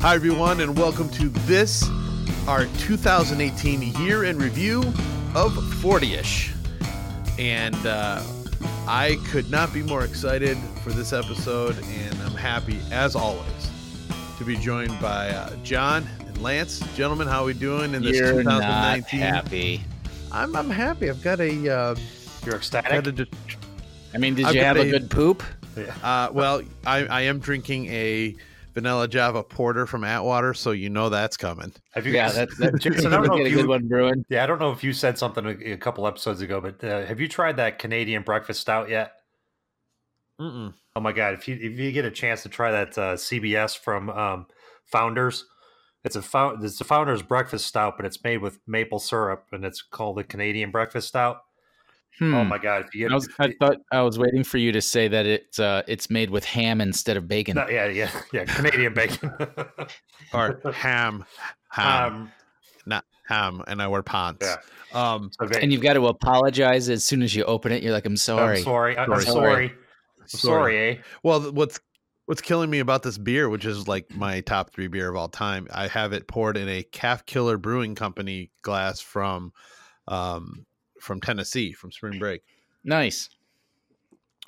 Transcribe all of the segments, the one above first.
Hi, everyone, and welcome to this, our 2018 year in review of 40 ish. And uh, I could not be more excited for this episode, and I'm happy, as always, to be joined by uh, John and Lance. Gentlemen, how are we doing in this You're 2019? not happy. I'm, I'm happy. I've got a. Uh, You're ecstatic. got a de- I mean, did I've you have a a- good poop? uh, well, I, I am drinking a vanilla Java porter from Atwater, so you know that's coming. Have you Yeah, guys? that's that. Jason, I don't know get a if good you- one brewing. yeah, I don't know if you said something a, a couple episodes ago, but uh, have you tried that Canadian breakfast stout yet? Mm-mm. Oh my god! If you if you get a chance to try that uh, CBS from um, Founders, it's a found it's a Founders breakfast stout, but it's made with maple syrup, and it's called the Canadian breakfast stout. Hmm. Oh my god! If you get I, was, I thought I was waiting for you to say that it's uh, it's made with ham instead of bacon. no, yeah, yeah, yeah, Canadian bacon. Or ham, ham, um, not ham, and I wear pants. Yeah. Um, so va- and you've got to apologize as soon as you open it. You're like, I'm sorry. I'm sorry. I'm Sorry. sorry. I'm sorry, eh? well, what's what's killing me about this beer, which is like my top three beer of all time, I have it poured in a Calf Killer Brewing Company glass from, um, from Tennessee, from Spring Break, Nice,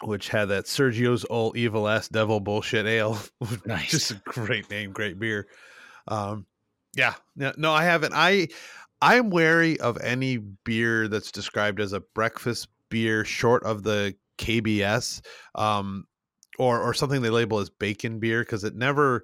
which had that Sergio's old evil ass devil bullshit ale. Nice. just a great name, great beer. Um, yeah, no, no, I haven't. I I'm wary of any beer that's described as a breakfast beer, short of the KBS, um, or or something they label as bacon beer, because it never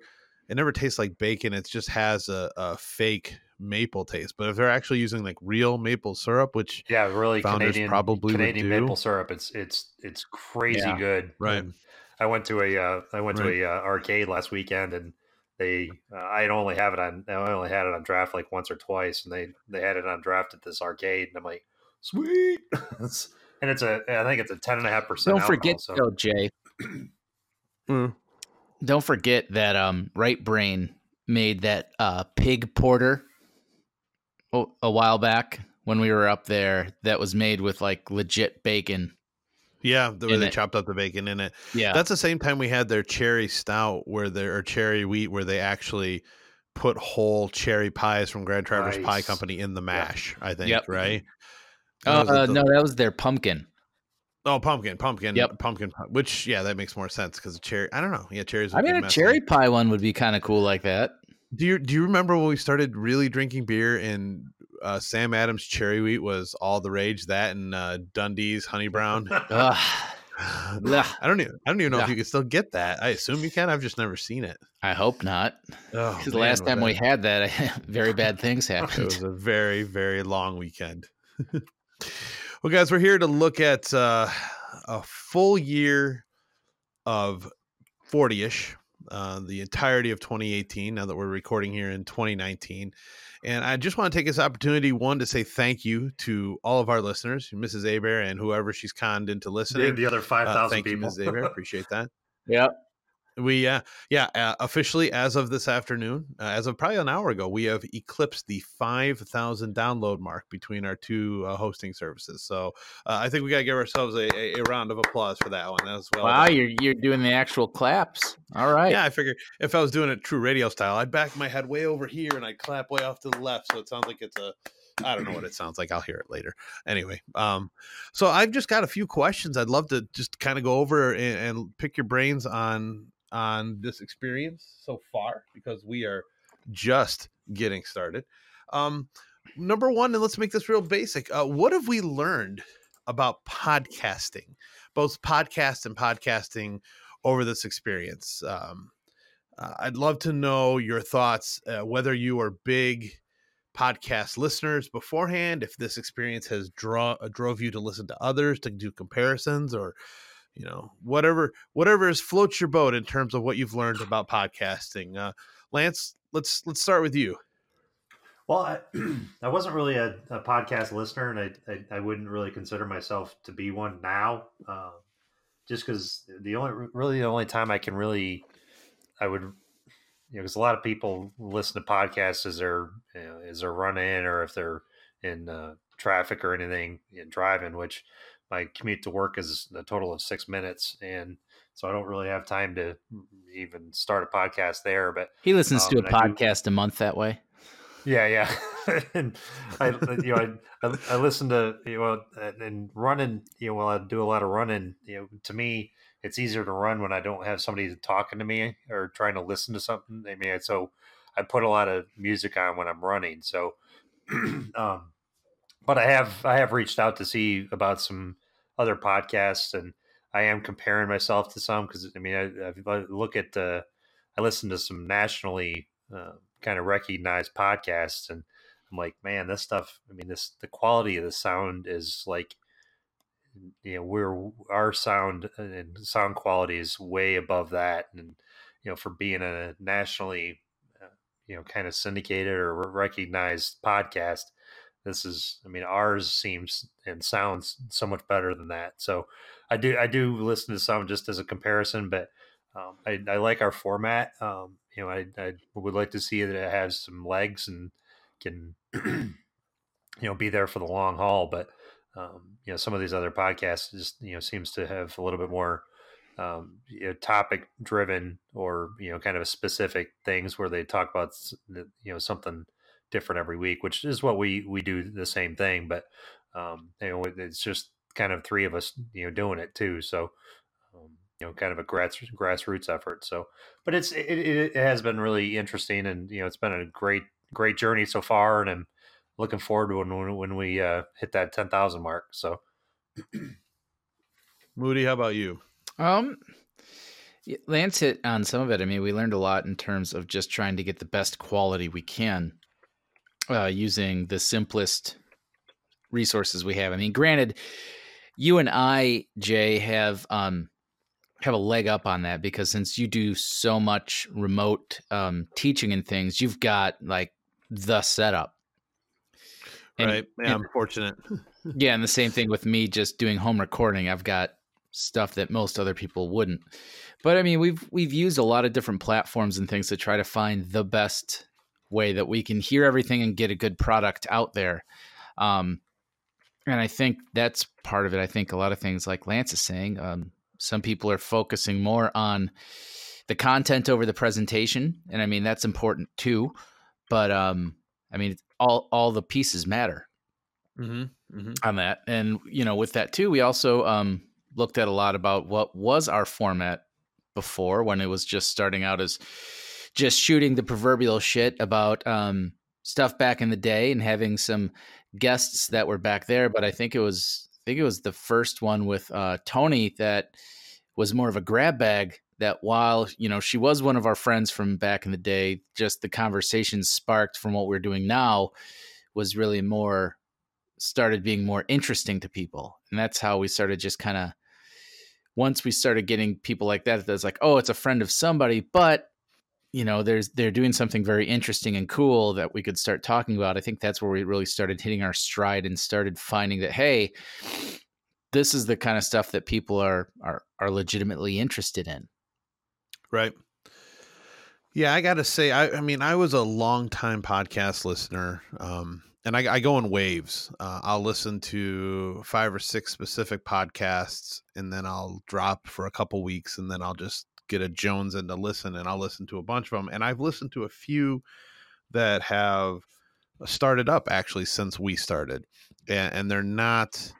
it never tastes like bacon. It just has a, a fake maple taste. But if they're actually using like real maple syrup, which Yeah, really Founders Canadian probably would Canadian do. maple syrup. It's it's it's crazy Yeah. good. Right. And I went to a uh, I went Right. to a uh, arcade last weekend and they uh, I only have it on I only had it on draft like once or twice and they they had it on draft at this arcade and I'm like sweet and it's a I think it's a ten and a half percent. don't forget though, Jay. Mm. Don't forget that um, Right Brain made that uh, pig porter a, a while back when we were up there. That was made with like legit bacon. yeah, the way they it. chopped up the bacon in it. Yeah, That's the same time we had their cherry stout where they or cherry wheat where they actually put whole cherry pies from Grand Traverse Pie Company in the mash, I think, Yep. right? Uh, Or was it uh, the- no, that was their pumpkin. Oh, pumpkin, pumpkin, Yep. pumpkin, which yeah, that makes more sense because cherry. I don't know. Yeah, cherries. I mean, a messy. cherry pie one would be kind of cool like that. Do you do you remember when we started really drinking beer and uh, Sam Adams cherry wheat was all the rage? That and uh, Dundee's honey brown. I don't even. I don't even know if you can still get that. I assume you can. I've just never seen it. I hope not, Oh, because the last time we had that, very bad things happened. It was a very, very long weekend. well, guys, we're here to look at uh, a full year of 40 ish, uh, the entirety of 2018, now that we're recording here in 2019. And I just want to take this opportunity, one, to say thank you to all of our listeners, Mrs. Aber and whoever she's conned into listening. And the other 5,000 Uh, thousand thank you, people. Mrs. Aber. Appreciate that. Yep. We, uh, yeah, uh, officially as of this afternoon, uh, as of probably an hour ago, we have eclipsed the 5,000 download mark between our two uh, hosting services. So uh, I think we got to give ourselves a, a, a round of applause for that one as well. Wow, you're you're doing the actual claps. All right. Yeah, I figured if I was doing it true radio style, I'd back my head way over here and I'd clap way off to the left. So it sounds like it's a, I don't know what it sounds like. I'll hear it later. Anyway, um, so I've just got a few questions. I'd love to just kind of go over and, and pick your brains on on this experience so far because we are just getting started. Um, number one, and let's make this real basic. Uh, what have we learned about podcasting, both podcast and podcasting over this experience? Um, uh, I'd love to know your thoughts, uh, whether you are big podcast listeners beforehand, if this experience has draw uh, drove you to listen to others to do comparisons, or you know whatever whatever is floats your boat in terms of what you've learned about podcasting. Uh, Lance, let's let's start with you. Well, I, I wasn't really a, a podcast listener, and I, I, I wouldn't really consider myself to be one now, uh, just because the only really the only time I can really I would you know because a lot of people listen to podcasts as they're you know, as they're running or if they're in uh, traffic or anything in driving, which my commute to work is a total of six minutes, and so I don't really have time to even start a podcast there. But he listens Um, to a I do- podcast a month that way. yeah, yeah. and I, you know, I, I, I listen to you know, and- and running. You know, while I do a lot of running, you know, to me, it's easier to run when I don't have somebody talking to me or trying to listen to something. I mean, so I put a lot of music on when I'm running. So, um, but I have I have reached out to see about some other podcasts, and I am comparing myself to some because I mean, I, I look at uh, I listen to some nationally uh, kind of recognized podcasts, and I'm like, man, this stuff. I mean, this the quality of the sound is like, you know, we're our sound and sound quality is way above that, and you know, for being a nationally, uh, you know, kind of syndicated or recognized podcast, this is. I mean, ours seems and sounds so much better than that. So, I do I do listen to some just as a comparison, but um, I, I like our format. Um, you know, I, I would like to see that it has some legs and can, you know, be there for the long haul. But um, you know, some of these other podcasts just you know seems to have a little bit more um, you know, topic driven or you know kind of specific things where they talk about you know something different every week, which is what we we do the same thing. But um, you know, it's just kind of three of us you know doing it too. So um, you know, kind of a grass, grassroots effort. So, but it's it, it, it has been really interesting, and you know, it's been a great great journey so far, and I'm looking forward to when when we uh, hit that ten thousand mark. So, Moody, how about you? Um, Lance hit on some of it. I mean, we learned a lot in terms of just trying to get the best quality we can uh, using the simplest resources we have. I mean, granted, you and I, Jay, have um have a leg up on that because since you do so much remote um, teaching and things, you've got like the setup. And- right. Yeah, and- I'm fortunate. yeah, and the same thing with me just doing home recording. I've got stuff that most other people wouldn't. But I mean, we've we've used a lot of different platforms and things to try to find the best way that we can hear everything and get a good product out there. Um, and I think that's part of it. I think a lot of things like Lance is saying, um, some people are focusing more on the content over the presentation, and I mean that's important too. But um, I mean, all all the pieces matter Mm-hmm. Mm-hmm. on that. And you know, with that too, we also um, looked at a lot about what was our format before when it was just starting out as just shooting the proverbial shit about um, stuff back in the day and having some guests that were back there. But I think it was I think it was the first one with uh, Tony that was more of a grab bag. That while you know she was one of our friends from back in the day, just the conversation sparked from what we're doing now was really more started being more interesting to people and that's how we started just kind of once we started getting people like that that's like oh it's a friend of somebody but you know there's they're doing something very interesting and cool that we could start talking about i think that's where we really started hitting our stride and started finding that hey this is the kind of stuff that people are are are legitimately interested in Right. Yeah, I got to say, I, I mean, I was a long time podcast listener, um, and I, I go in waves. Uh, I'll listen to five or six specific podcasts, and then I'll drop for a couple weeks, and then I'll just get a Jones and to listen, and I'll listen to a bunch of them. And I've listened to a few that have started up actually since we started, and, and they're not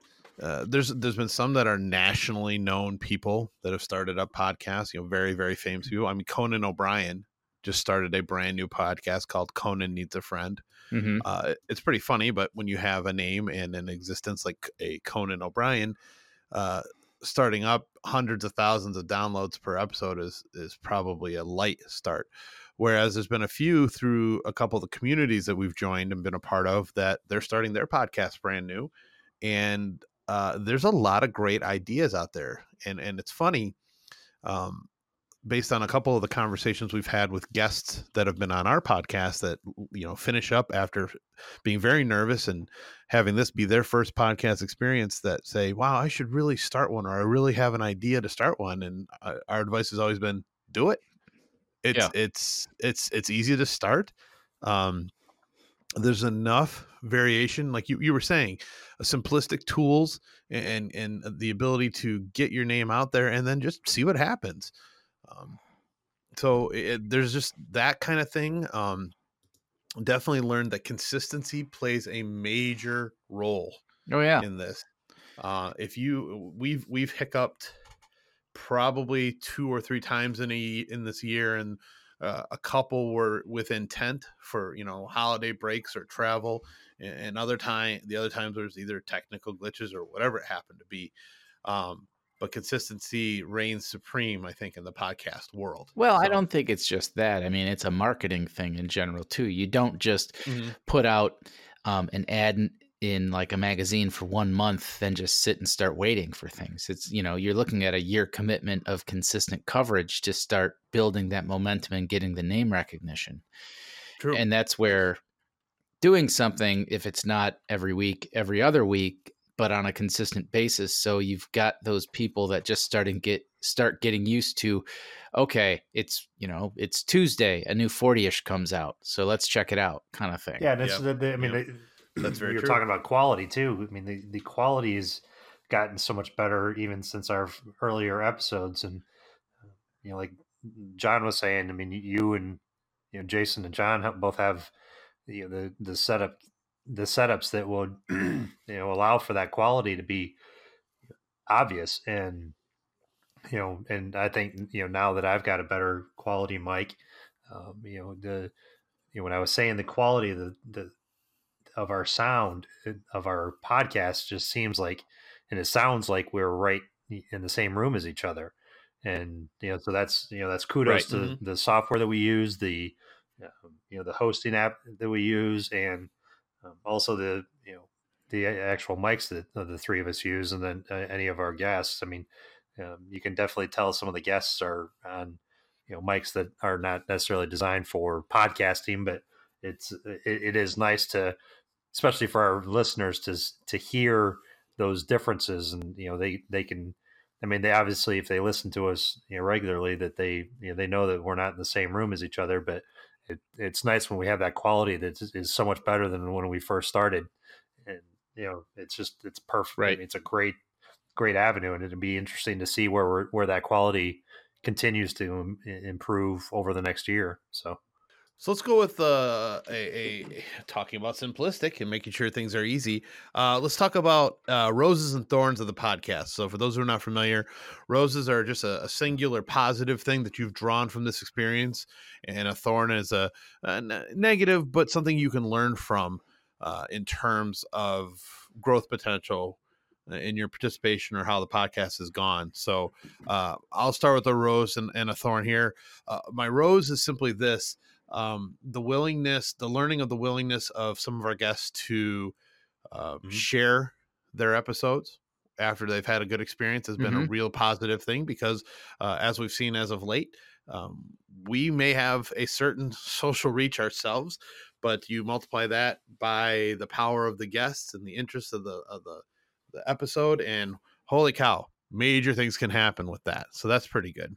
uh, there's there's been some that are nationally known people that have started up podcasts. You know, very very famous people. I mean, Conan O'Brien just started a brand new podcast called Conan Needs a Friend. mm-hmm. Uh, it's pretty funny, but when you have a name and an existence like a Conan O'Brien, uh, starting up hundreds of thousands of downloads per episode is is probably a light start. Whereas there's been a few through a couple of the communities that we've joined and been a part of that they're starting their podcast brand new, and uh, there's a lot of great ideas out there, and and it's funny. Um, based on a couple of the conversations we've had with guests that have been on our podcast that you know finish up after being very nervous and having this be their first podcast experience that say wow i should really start one or i really have an idea to start one and uh, our advice has always been do it. It's Yeah. it's it's it's easy to start. Um there's enough variation like you, you were saying simplistic tools and and the ability to get your name out there and then just see what happens um, so it, there's just that kind of thing um, definitely learned that consistency plays a major role oh yeah. in this. Uh, if you we've we've hiccuped probably two or three times in a in this year and uh, a couple were with intent for you know holiday breaks or travel and, and other time the other times there's either technical glitches or whatever it happened to be. Um, but consistency reigns supreme i think in the podcast world well so. i don't think it's just that i mean it's a marketing thing in general too you don't just mm-hmm. put out um, an ad in like a magazine for one month then just sit and start waiting for things it's you know you're looking at a year commitment of consistent coverage to start building that momentum and getting the name recognition True. and that's where doing something if it's not every week every other week but on a consistent basis so you've got those people that just starting get start getting used to okay it's you know it's tuesday a new 40ish comes out so let's check it out kind of thing yeah and it's yep. the, the, i mean yep. That's very. You're true. talking about quality too. I mean, the the quality has gotten so much better even since our earlier episodes, and you know, like John was saying. I mean, you and you know Jason and John both have you know the the setup the setups that would you know allow for that quality to be obvious and you know and i think you know now that i've got a better quality mic um, you know the you know when i was saying the quality of the the of our sound uh, of our podcast just seems like and it sounds like we're right in the same room as each other and you know so that's you know that's kudos right. to mm-hmm. the software that we use the um, you know the hosting app that we use and um, also the you know the actual mics that the three of us use and then uh, any of our guests i mean um, you can definitely tell some of the guests are on you know mics that are not necessarily designed for podcasting but it's it, it is nice to especially for our listeners to to hear those differences and you know they they can I mean they obviously if they listen to us you know regularly that they you know they know that we're not in the same room as each other but it, it's nice when we have that quality that is so much better than when we first started and you know it's just it's perfect right. I mean, it's a great great avenue and it'd be interesting to see where where that quality continues to improve over the next year so so let's go with uh, a, a, talking about simplistic and making sure things are easy. Uh, let's talk about uh, roses and thorns of the podcast. So for those who are not familiar, roses are just a, a, singular positive thing that you've drawn from this experience, and a thorn is a, a negative, but something you can learn from uh, in terms of growth potential uh, in your participation or how the podcast has gone. So uh, I'll start with a rose and, and a thorn here. my rose is simply this um, the willingness, the learning of the willingness of some of our guests to uh, mm-hmm. share their episodes after they've had a good experience has been mm-hmm. a real positive thing because, uh, as we've seen as of late, um, we may have a certain social reach ourselves, but you multiply that by the power of the guests and the interest of the of the, the episode, and holy cow, major things can happen with that. So that's pretty good.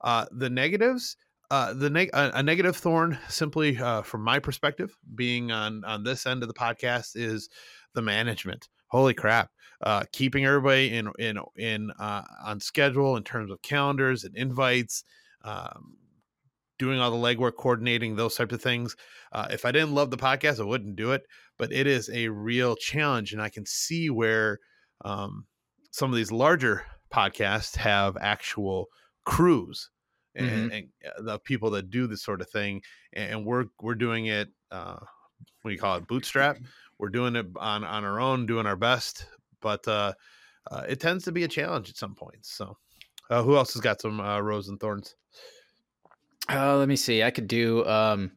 Uh, the negatives, uh, the neg- a, a, negative thorn, simply uh, from my perspective, being on on this end of the podcast, is the management. Holy crap! Uh, keeping everybody in in in uh, on schedule in terms of calendars and invites, um, doing all the legwork, coordinating those types of things. Uh, if I didn't love the podcast, I wouldn't do it. But it is a real challenge, and I can see where um, some of these larger podcasts have actual crews and, mm-hmm. and, uh, the people that do this sort of thing and we're we're doing it uh what do you call it bootstrap? We're doing it on on our own doing our best but uh, uh it tends to be a challenge at some points so. Uh, who else has got some uh, rose and thorns? Uh, let me see i could do um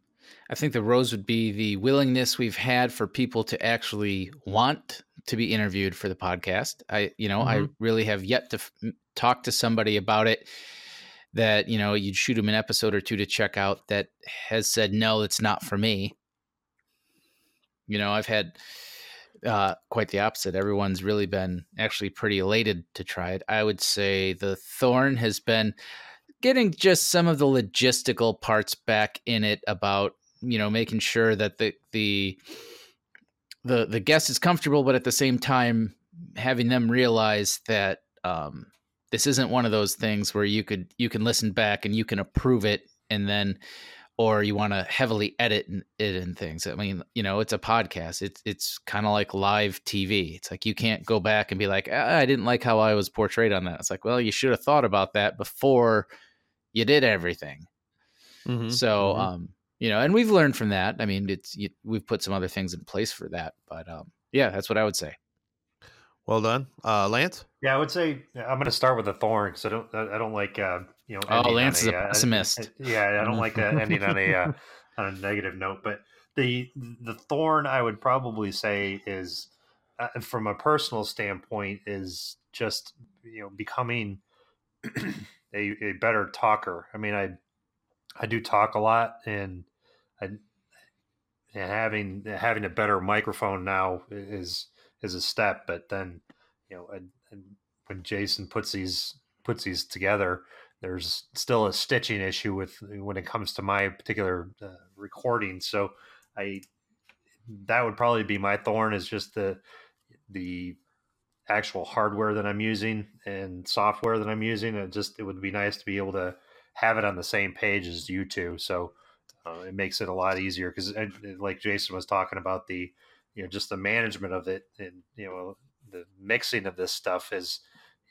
i think the rose would be the willingness we've had for people to actually want to be interviewed for the podcast. I you know mm-hmm. i really have yet to f- talk to somebody about it that you know you'd shoot them an episode or two to check out that has said no it's not for me. You know i've had uh, quite the opposite. Everyone's really been actually pretty elated to try it. I would say the thorn has been getting just some of the logistical parts back in it about you know making sure that the the the the guest is comfortable, but at the same time having them realize that um, this isn't one of those things where you could you can listen back and you can approve it and then or you want to heavily edit it and things. I mean, you know, it's a podcast. It's it's kind of like live TV. It's like you can't go back and be like, ah, I didn't like how I was portrayed on that. It's like, well, you should have thought about that before you did everything. Mm-hmm. So, mm-hmm. um, you know, and we've learned from that. I mean, it's you, we've put some other things in place for that, but um, yeah, that's what I would say. Well done, uh, Lance. Yeah, I would say I'm going to start with the thorn because I don't I don't like uh, you know. Oh, Lance is a, uh, pessimist. yeah, I don't like uh, ending on a uh, on a negative note. But the the thorn I would probably say is uh, from a personal standpoint is just you know becoming a, a better talker. I mean, I I do talk a lot, and I and having having a better microphone now is is a step. But then, you know, when Jason puts these puts these together, there's still a stitching issue with when it comes to my particular uh, recording. So I that would probably be my thorn is just the the actual hardware that I'm using and software that I'm using. It just it would be nice to be able to have it on the same page as you two. So uh, it makes it a lot easier because, like Jason was talking about the you know just the management of it and you know the mixing of this stuff is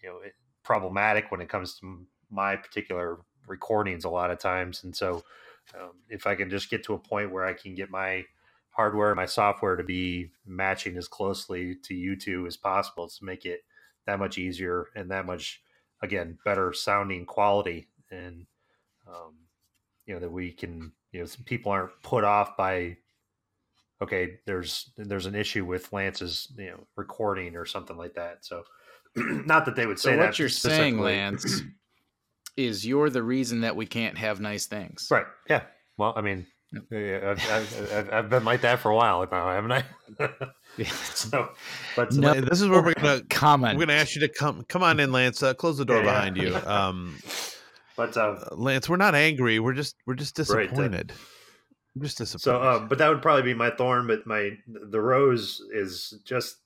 you know problematic when it comes to my particular recordings a lot of times. And so um, if i can just get to a point where i can get my hardware my software to be matching as closely to you two as possible to make it that much easier and that much again better sounding quality and um, you know that we can you know some people aren't put off by okay, there's there's an issue with Lance's you know recording or something like that. So not that they would say so what you're saying, Lance, is you're the reason that we can't have nice things. Right. Yeah. Well, I mean, I've, I've, I've, been like that for a while now, haven't I? so, but no, this is where we're gonna comment. We're gonna ask you to come come on in, Lance. Uh, close the door yeah, behind yeah. you. Um, but uh, Lance, we're not angry. We're just we're just disappointed. Right, uh, I'm just disappointed. So, um, but that would probably be my thorn. But my the rose is just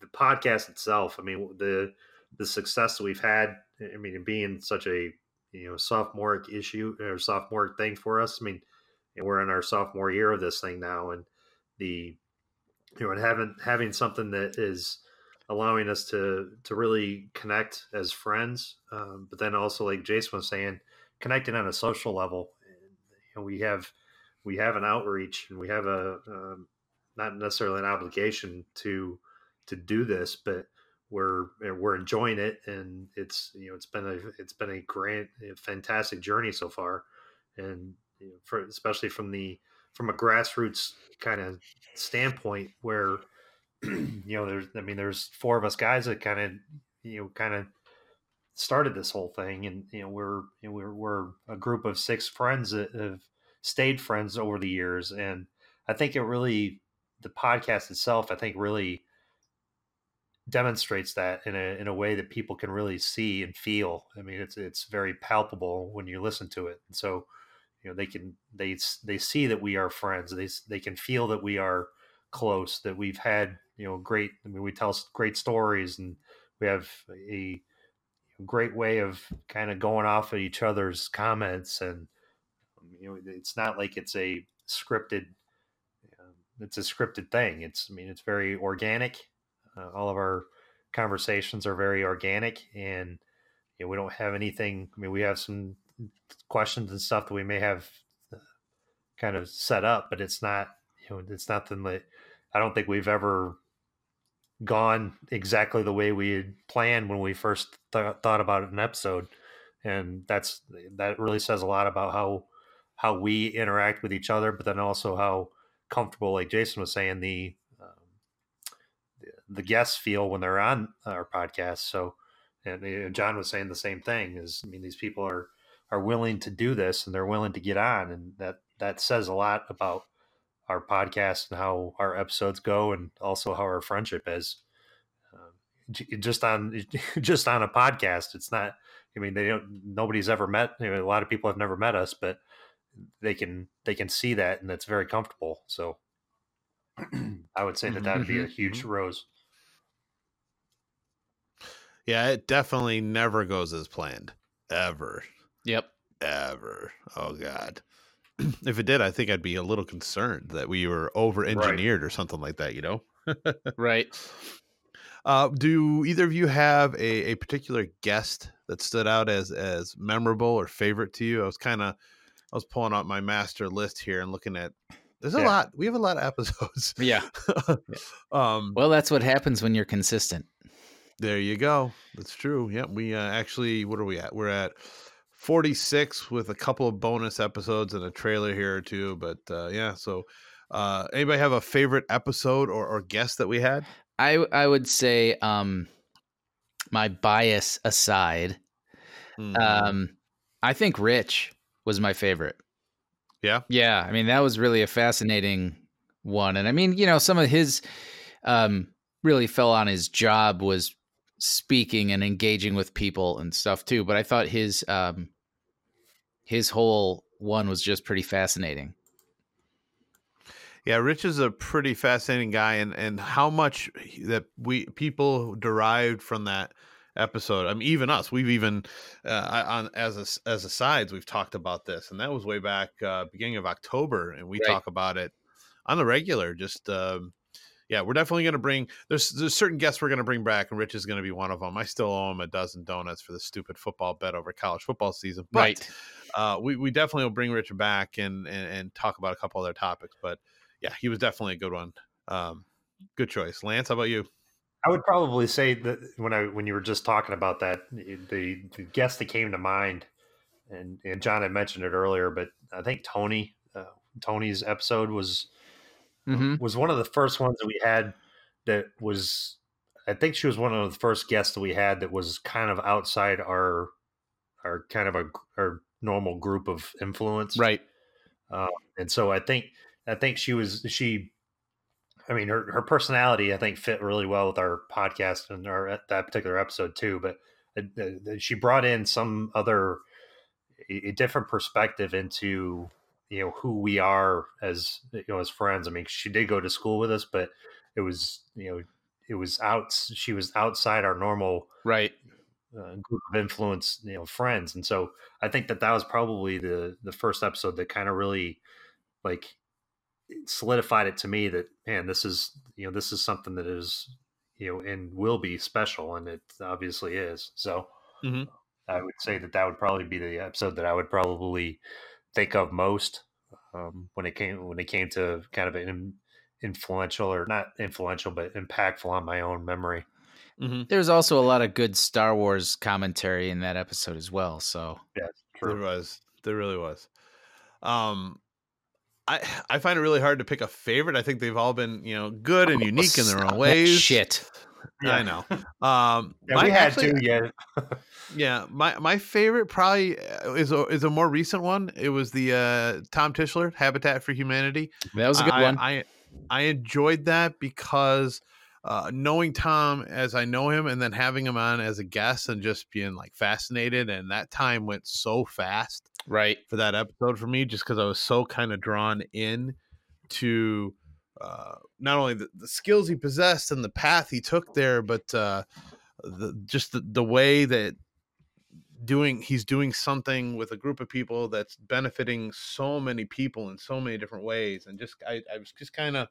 the podcast itself. I mean, the the success that we've had. I mean, being such a you know sophomore issue or sophomore thing for us. I mean, we're in our sophomore year of this thing now, and the you know, and having having something that is allowing us to to really connect as friends, um, but then also like Jason was saying, connecting on a social level. And, you know, we have we have an outreach and we have a um, not necessarily an obligation to to do this, but we're we're enjoying it and it's you know it's been a it's been a great fantastic journey so far. And you know, for especially from the from a grassroots kind of standpoint where you know there's i mean there's four of us guys that kind of you know kind of started this whole thing and you know we're you know, we're, we're a group of six friends that have stayed friends over the years. And I think it really, the podcast itself, I think really demonstrates that in a in a way that people can really see and feel. I mean, it's it's very palpable when you listen to it. And so, you know, they can they they see that we are friends. They they can feel that we are close. That we've had you know great. I mean, we tell great stories, and we have a great way of kind of going off of each other's comments and you know, it's not like it's a scripted. Uh, it's a scripted thing. It's I mean, it's very organic. Uh, all of our conversations are very organic, and you know, we don't have anything. I mean, we have some questions and stuff that we may have uh, kind of set up, but it's not. You know, it's nothing that I don't think we've ever gone exactly the way we had planned when we first th- thought about an episode and that's that really says a lot about how how we interact with each other, but then also how comfortable, like Jason was saying, the um, the guests feel when they're on our podcast. So, and John was saying the same thing. Is I mean, these people are are willing to do this and they're willing to get on, and that that says a lot about our podcast and how our episodes go, and also how our friendship is. Uh, just on just on a podcast, it's not. I mean, they don't. Nobody's ever met. A lot of people have never met us, but they can they can see that and that's very comfortable. So I would say that that would be a huge rose. Yeah, it definitely never goes as planned. Ever. Yep. Ever. Oh God. if it did, I think I'd be a little concerned that we were over engineered or something like that, you know? Right. Uh, do either of you have a, a particular guest that stood out as as memorable or favorite to you? I was kind of I was pulling out my master list here and looking at there's a Yeah. lot. We have a lot of episodes. Yeah. um Well, that's what happens when you're consistent. there you go. That's true. Yeah, we uh, actually what are we at? We're at 46 with a couple of bonus episodes and a trailer here or two, but uh yeah, so uh anybody have a favorite episode or, or guest that we had? I I would say um my bias aside, Mhm. um I think Rich was my favorite. Yeah? Yeah, I mean that was really a fascinating one and I mean, you know, some of his um really fell on his job was speaking and engaging with people and stuff too, but I thought his um his whole one was just pretty fascinating. Yeah, Rich is a pretty fascinating guy, and and how much that we people derived from that episode. I mean, even us, we've even uh, on as a, as asides, we've talked about this, and that was way back uh, beginning of October, and we Right. talk about it on the regular. Just um, yeah, we're definitely going to bring. There's there's certain guests we're going to bring back, and Rich is going to be one of them. I still owe him a dozen donuts for the stupid football bet over college football season, but right. uh, we we definitely will bring Rich back and, and and talk about a couple other topics. But yeah, he was definitely a good one. Um, good choice, Lance. How about you? I would probably say that when I when you were just talking about that, the the guest that came to mind, and and John had mentioned it earlier, but I think Tony uh, Tony's episode was Mhm. was one of the first ones that we had that was I think she was one of the first guests that we had that was kind of outside our our kind of a our normal group of influence, Right. and so I think I think she was she. I mean, her her personality I think fit really well with our podcast and our that particular episode too. But uh, uh, she brought in some other a a different perspective into you know who we are as you know as friends. I mean, she did go to school with us, but it was you know it was out. She was outside our normal Right. uh, group of influence, you know, friends. And so I think that that was probably the the first episode that kind of really like solidified it to me that man, this is you know this is something that is you know and will be special, and it obviously is. So Mhm. I would say that that would probably be the episode that I would probably think of most um, when it came when it came to kind of an influential or not influential but impactful on my own memory. Mm-hmm. There's also a lot of good Star Wars commentary in that episode as well. So There was. There really was. Um, I I find it really hard to pick a favorite. I think they've all been you know good and unique in their own that ways. Shit. I know. Um, Yeah, my- we had actually- to. Yeah, Yeah, my my favorite probably uh, is a, is a more recent one. It was the uh, Tom Tischler Habitat for Humanity. That was a good I, one. I I enjoyed that because uh, knowing Tom as I know him, and then having him on as a guest, and just being like fascinated, and that time went so fast right. for that episode for me, just because I was so kind of drawn in to uh, not only the, the skills he possessed and the path he took there, but uh, the, just the, the way that doing he's doing something with a group of people that's benefiting so many people in so many different ways and just i, I was just kind of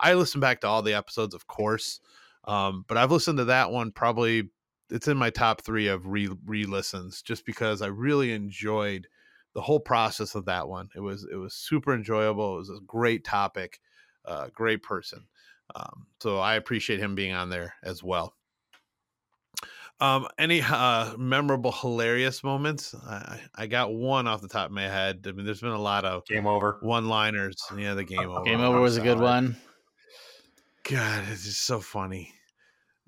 i listened back to all the episodes of course um, but i've listened to that one probably it's in my top three of re re-listens just because i really enjoyed the whole process of that one it was it was super enjoyable it was a great topic uh, great person um, so i appreciate him being on there as well um, any uh memorable, hilarious moments? I I got one off the top of my head. I mean, there's been a lot of game over. one-liners. Yeah, the game over. Game over was a good one. God, it's just so funny.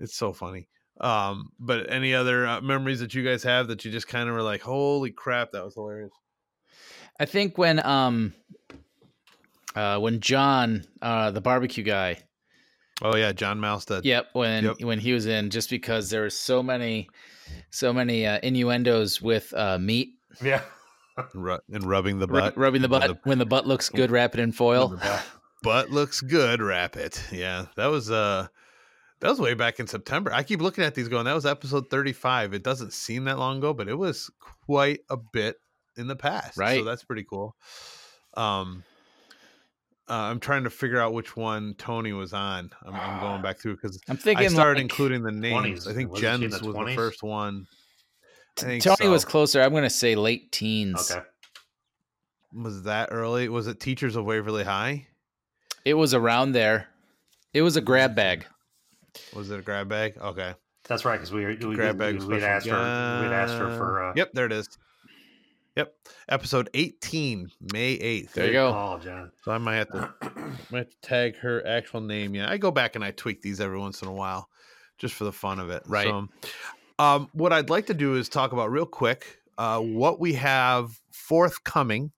It's so funny. Um, but any other uh, memories that you guys have that you just kind of were like, "Holy crap, that was hilarious." I think when um uh when John, uh the barbecue guy, Oh yeah, John Malstead. yep, when Yep. when he was in just because there were so many so many uh, innuendos with uh meat. Yeah. Ru- and rubbing the Ru- butt. rubbing the When butt when the butt looks good, wrap it in foil. butt looks good. Wrap it. Yeah, that was uh, that was way back in September. I keep looking at these going. That was episode thirty-five. It doesn't seem that long ago, but it was quite a bit in the past. Right. So that's pretty cool. Um, uh, I'm trying to figure out which one Tony was on. I'm, I'm going back through because I'm thinking I started like, including the names. 20s. I think Wasn't she in Jen's the was the first one. I think Tony was closer. I'm going to say late teens. Okay. Was that early? Was it Teachers of Waverly High? It was around there. It was a grab bag. Was it a grab bag? Okay. That's right, because we we grab we, bag we'd special asked her we'd asked her for uh, Yep, there it is. Yep, episode eighteen, May eighth. There you go. call, John. So I might have to, might have to tag her actual name. Yeah, I go back and I tweak these every once in a while, just for the fun of it. Right. So, um, what I'd like to do is talk about real quick uh, what we have forthcoming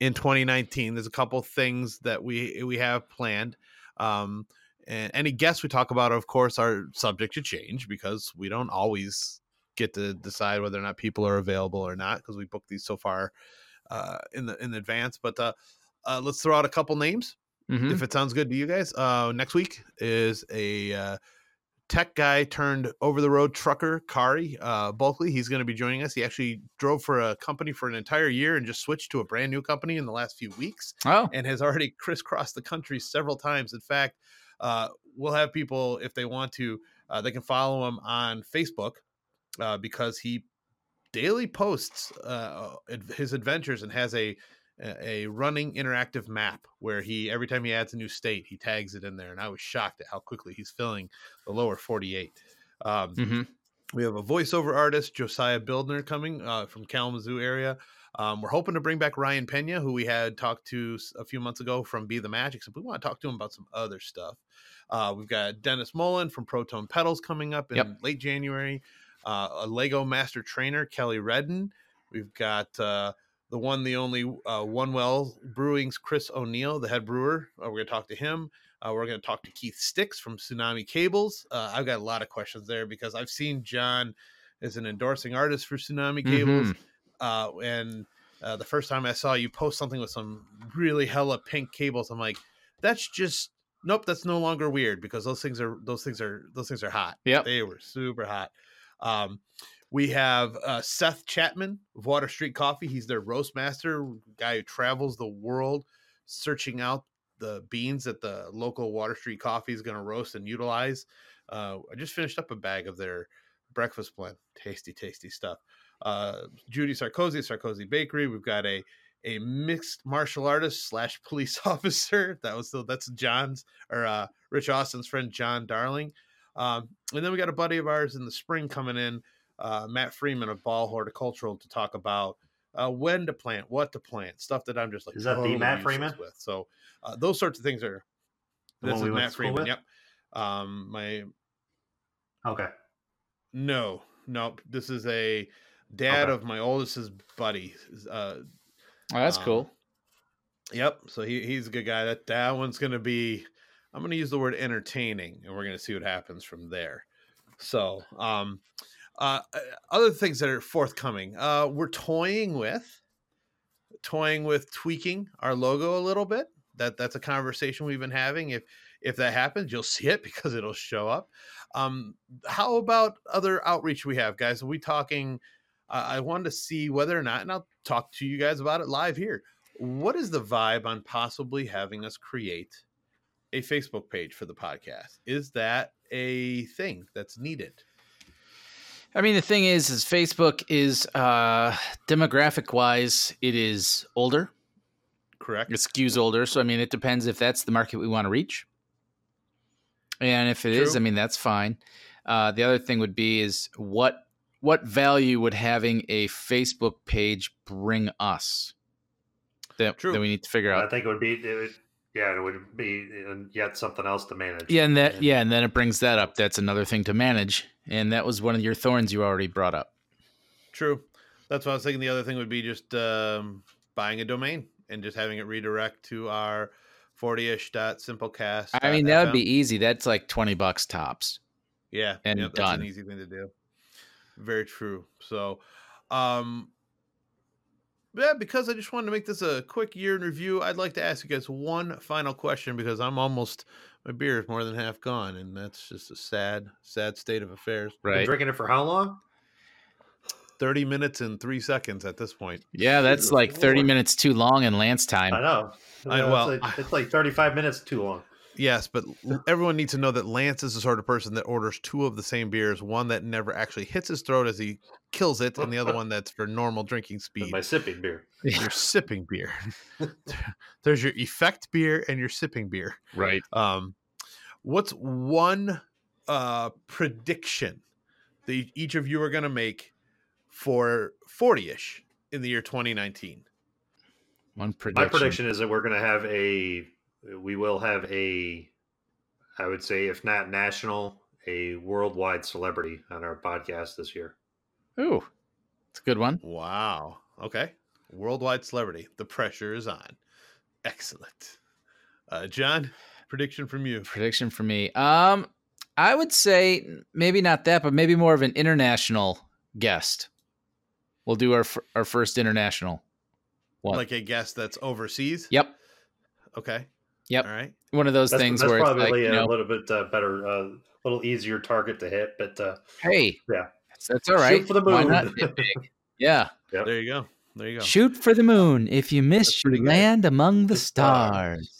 in 2019. There's a couple things that we we have planned. Um, and any guests we talk about, of course, are subject to change because we don't always get to decide whether or not people are available or not because we booked these so far uh, in the in advance. But uh, uh, let's throw out a couple names Mhm. if it sounds good to you guys. Uh, next week is a uh, tech guy turned over the road trucker, Kari uh, Bulkley. He's going to be joining us. He actually drove for a company for an entire year and just switched to a brand new company in the last few weeks Oh, and has already crisscrossed the country several times. In fact, uh, we'll have people, if they want to, uh, they can follow him on Facebook uh, because he daily posts uh, his adventures and has a a running interactive map where he every time he adds a new state he tags it in there and i was shocked at how quickly he's filling the lower 48 um, mhm. we have a voiceover artist, Josiah Bildner, coming uh, from Kalamazoo area. Um, we're hoping to bring back Ryan Pena, who we had talked to a few months ago from Be the Magic. So we want to talk to him about some other stuff. Uh, we've got Dennis Mullen from Proton Pedals coming up in Yep. late January. Uh, a Lego Master Trainer, Kelly Redden. We've got uh, the one, the only uh, One Well Brewing's Chris O'Neill, the head brewer. Uh, we're going to talk to him. Uh, we're going to talk to Keith Sticks from Tsunami Cables. Uh, I've got a lot of questions there because I've seen John as an endorsing artist for Tsunami Cables. Mhm. Uh, and uh, the first time I saw you post something with some really hella pink cables, I'm like, that's just nope. That's no longer weird because those things are those things are those things are hot. Yep. they were super hot. Um, we have uh, Seth Chapman of Water Street Coffee. He's their roast master, guy who travels the world searching out the beans that the local Water Street Coffee is going to roast and utilize. Uh, I just finished up a bag of their breakfast blend. Tasty, tasty stuff. Uh, Judy Sarkozy, Sarkozy Bakery. We've got a a mixed martial artist slash police officer. That was the that's John's or uh, Rich Austin's friend John Darling. Um, and then we got a buddy of ours in the spring coming in, uh, Matt Freeman of Ball Horticultural to talk about uh, when to plant, what to plant, stuff that I'm just like Is that the Matt Freeman? with. So uh, those sorts of things are. The This is we Matt Freeman. with? Yep. Um, my Okay. no, no. This is a dad Okay. of my oldest's buddy. Uh, Oh, that's Um, cool. Yep. So he, he's a good guy. That that one's gonna be I'm gonna use the word entertaining and we're gonna see what happens from there. So um uh uh, other things that are forthcoming. Uh we're toying with toying with tweaking our logo a little bit. That that's a conversation we've been having. If if that happens, you'll see it because it'll show up. Um how about other outreach we have, guys? Are we talking uh, I wanted to see whether or not, and I'll talk to you guys about it live here what is the vibe on possibly having us create a Facebook page for the podcast? Is that a thing that's needed? I mean, the thing is, is Facebook is uh, demographic wise, it is older. Correct. It skews older. So, I mean, it depends if that's the market we want to reach. And if it is, True. I mean, that's fine. Uh, the other thing would be is what what value would having a Facebook page bring us? That, True. that we need to figure out. I think it would be, it would, yeah, it would be uh, yet something else to manage. Yeah, and that yeah, and then it brings that up. That's another thing to manage, and that was one of your thorns you already brought up. True. That's what I was thinking. The other thing would be just um, buying a domain and just having it redirect to our 40ish dot simplecast. I mean, that would be easy. That's like twenty bucks tops. Yeah, and yep, That's done. an easy thing to do. Very true. So, um, yeah, because I just wanted to make this a quick year in review, I'd like to ask you guys one final question because I'm almost my beer is more than half gone, and that's just a sad, sad state of affairs. Been Right. drinking it for how long? Thirty minutes and three seconds at this point. Yeah, that's Jesus like 30 Lord. minutes too long in Lance time. I know. I- Yeah, well, it's like, it's like 35 minutes too long. Yes, but everyone needs to know that Lance is the sort of person that orders two of the same beers, one that never actually hits his throat as he kills it, and the other one that's for normal drinking With speed. my sipping beer. Your sipping beer. There's your effect beer and your sipping beer. Right. Um, what's one uh, prediction that each of you are going to make for 40 ish in the year 2019? One prediction. My prediction is that we're going to have a, we will have a, I would say, if not national, a worldwide celebrity on our podcast this year. Ooh, it's a good one. Wow. Okay. Worldwide celebrity. The pressure is on. Excellent. Uh, John, prediction from you. Prediction for me. Um, I would say maybe not that, but maybe more of an international guest. We'll do our our first international one. Like a guest that's overseas? yep, Okay. Yep. All right. one of those That's, things that's where it's probably like, you a know, little bit uh, better, a little easier target to hit, but uh, hey, Yeah. that's, that's all right. for the Why moon. not hit big? Yeah, Yep. There you go. There you go. shoot for the moon. If you miss, you pretty good. land among the The stars. stars.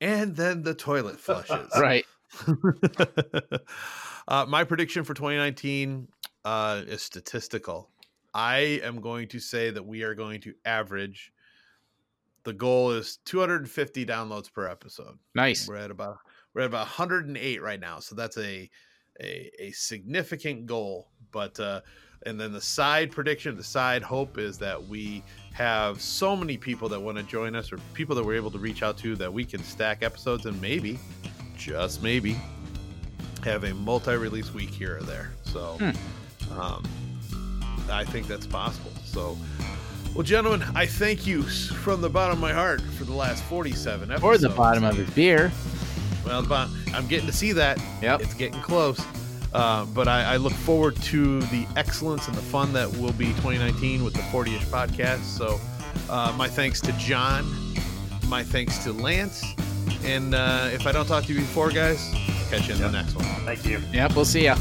And then the toilet flushes. Right. uh, my prediction for 2019 uh, is statistical. I am going to say that we are going to average. The goal is 250 downloads per episode. Nice. We're at about we're at about 108 right now, so that's a a, a significant goal. But uh, and then the side prediction, the side hope is that we have so many people that want to join us, or people that we're able to reach out to, that we can stack episodes and maybe, just maybe, have a multi-release week here or there. So, um, I think that's possible. So. Well, gentlemen, I thank you from the bottom of my heart for the last 47 episodes. Or the bottom of his beer. Well, I'm getting to see that. Yep. It's getting close. Uh, but I, I look forward to the excellence and the fun that will be 2019 with the 40 ish podcast. So, uh, my thanks to John, my thanks to Lance. And uh, if I don't talk to you before, guys, catch you in the next one. thank you. Yep, we'll see ya.